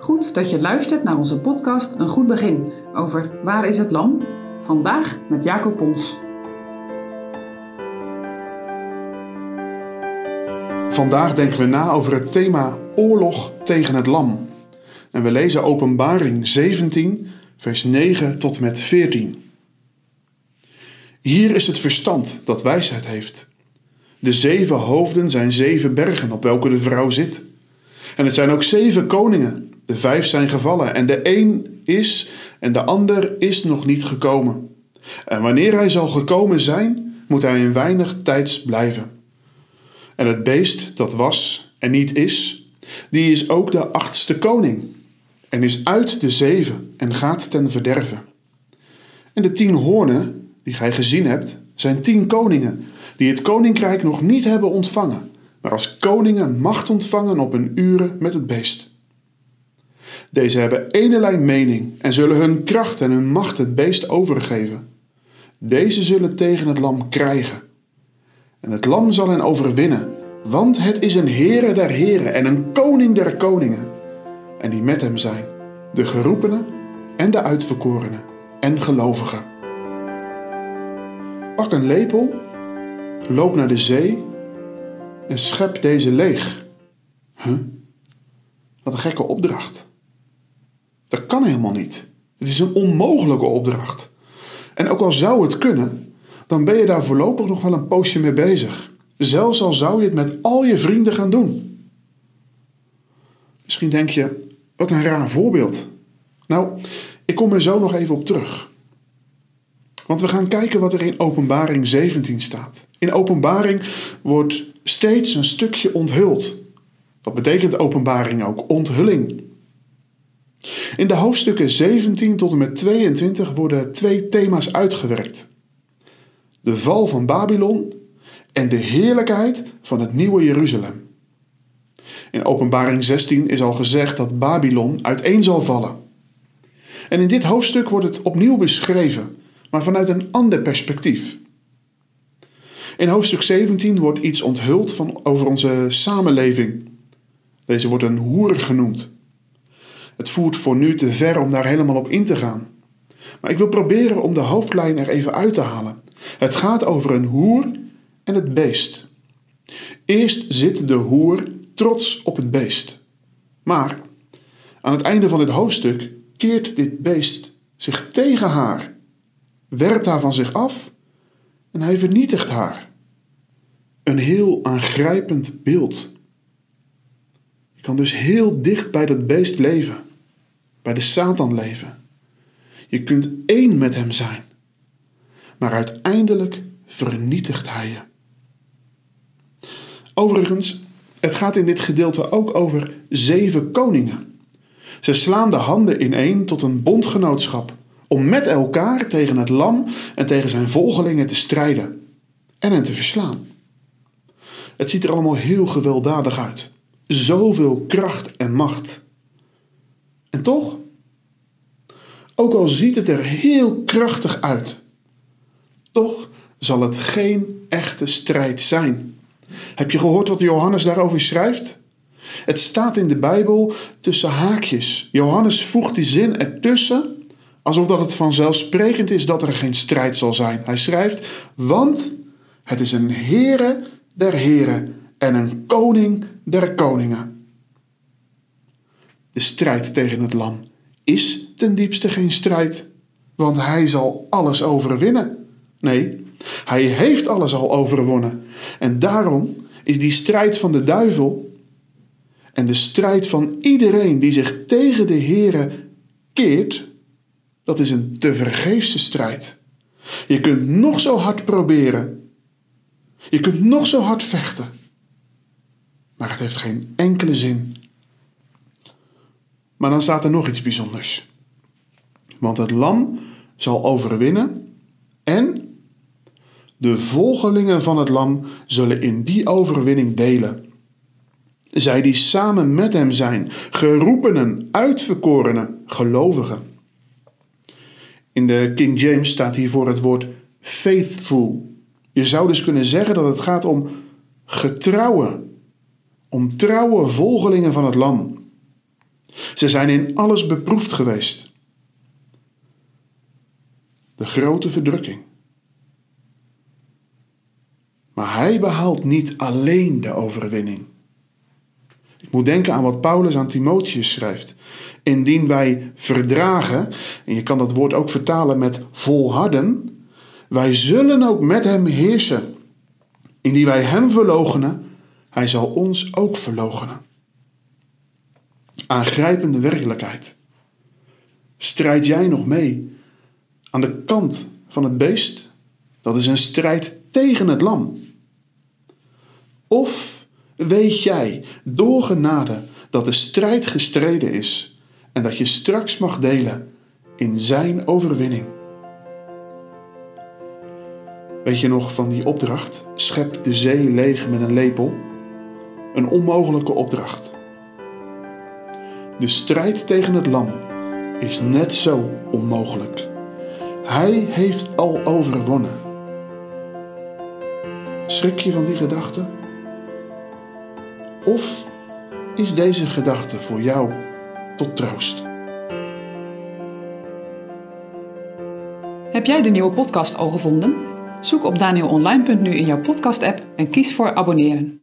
Goed dat je luistert naar onze podcast Een Goed Begin over Waar is het Lam? Vandaag met Jacob Pons. Vandaag denken we na over het thema oorlog tegen het lam. En we lezen Openbaring 17, vers 9 tot en met 14. Hier is het verstand dat wijsheid heeft. De zeven hoofden zijn zeven bergen op welke de vrouw zit. En het zijn ook zeven koningen. De vijf zijn gevallen en de een is en de ander is nog niet gekomen. En wanneer hij zal gekomen zijn, moet hij in weinig tijds blijven. En het beest dat was en niet is, die is ook de achtste koning en is uit de zeven en gaat ten verderven. En de tien hoornen die gij gezien hebt, zijn tien koningen die het koninkrijk nog niet hebben ontvangen, maar als koningen macht ontvangen op een uren met het beest. Deze hebben enelei mening en zullen hun kracht en hun macht het beest overgeven. Deze zullen tegen het lam krijgen. En het lam zal hen overwinnen, want het is een Heere der heren en een koning der koningen. En die met hem zijn, de geroepenen en de uitverkorenen en gelovigen. Pak een lepel, loop naar de zee en schep deze leeg. Huh? Wat een gekke opdracht. Dat kan helemaal niet. Het is een onmogelijke opdracht. En ook al zou het kunnen, dan ben je daar voorlopig nog wel een poosje mee bezig. Zelfs al zou je het met al je vrienden gaan doen. Misschien denk je, wat een raar voorbeeld. Nou, ik kom er zo nog even op terug. Want we gaan kijken wat er in Openbaring 17 staat. In Openbaring wordt steeds een stukje onthuld. Wat betekent Openbaring ook? Onthulling. In de hoofdstukken 17 tot en met 22 worden twee thema's uitgewerkt: de val van Babylon en de heerlijkheid van het nieuwe Jeruzalem. In Openbaring 16 is al gezegd dat Babylon uiteen zal vallen. En in dit hoofdstuk wordt het opnieuw beschreven, maar vanuit een ander perspectief. In hoofdstuk 17 wordt iets onthuld van, over onze samenleving. Deze wordt een hoer genoemd. Het voert voor nu te ver om daar helemaal op in te gaan. Maar ik wil proberen om de hoofdlijn er even uit te halen. Het gaat over een hoer en het beest. Eerst zit de hoer trots op het beest. Maar aan het einde van dit hoofdstuk keert dit beest zich tegen haar, werpt haar van zich af en hij vernietigt haar. Een heel aangrijpend beeld. Je kan dus heel dicht bij dat beest leven, bij de Satan leven. Je kunt één met hem zijn, maar uiteindelijk vernietigt hij je. Overigens, het gaat in dit gedeelte ook over zeven koningen. Ze slaan de handen ineen tot een bondgenootschap om met elkaar tegen het lam en tegen zijn volgelingen te strijden en hen te verslaan. Het ziet er allemaal heel gewelddadig uit. Zoveel kracht en macht. En toch, ook al ziet het er heel krachtig uit, toch zal het geen echte strijd zijn. Heb je gehoord wat Johannes daarover schrijft? Het staat in de Bijbel tussen haakjes. Johannes voegt die zin ertussen, alsof dat het vanzelfsprekend is dat er geen strijd zal zijn. Hij schrijft, want het is een Heere der heren en een koning der koningen. De strijd tegen het lam is ten diepste geen strijd, want hij zal alles overwinnen. Nee, hij heeft alles al overwonnen. En daarom is die strijd van de duivel en de strijd van iedereen die zich tegen de Here keert, dat is een te vergeefse strijd. Je kunt nog zo hard proberen. Je kunt nog zo hard vechten. Maar het heeft geen enkele zin. Maar dan staat er nog iets bijzonders. Want het lam zal overwinnen en de volgelingen van het lam zullen in die overwinning delen. Zij die samen met hem zijn, geroepenen, uitverkorenen, gelovigen. In de King James staat hiervoor het woord faithful. Je zou dus kunnen zeggen dat het gaat om getrouwe, om trouwe volgelingen van het lam. Ze zijn in alles beproefd geweest. De grote verdrukking. Maar hij behaalt niet alleen de overwinning. Ik moet denken aan wat Paulus aan Timotheus schrijft. Indien wij verdragen, en je kan dat woord ook vertalen met volharden, wij zullen ook met hem heersen. Indien wij hem verloochenen, hij zal ons ook verloochenen. Aangrijpende werkelijkheid. Strijd jij nog mee aan de kant van het beest? Dat is een strijd tegen het lam. Of weet jij door genade dat de strijd gestreden is en dat je straks mag delen in zijn overwinning? Weet je nog van die opdracht? Schep de zee leeg met een lepel. Een onmogelijke opdracht. De strijd tegen het lam is net zo onmogelijk. Hij heeft al overwonnen. Schrik je van die gedachte? Of is deze gedachte voor jou tot troost? Heb jij de nieuwe podcast al gevonden? Zoek op danielonline.nu in jouw podcast-app en kies voor abonneren.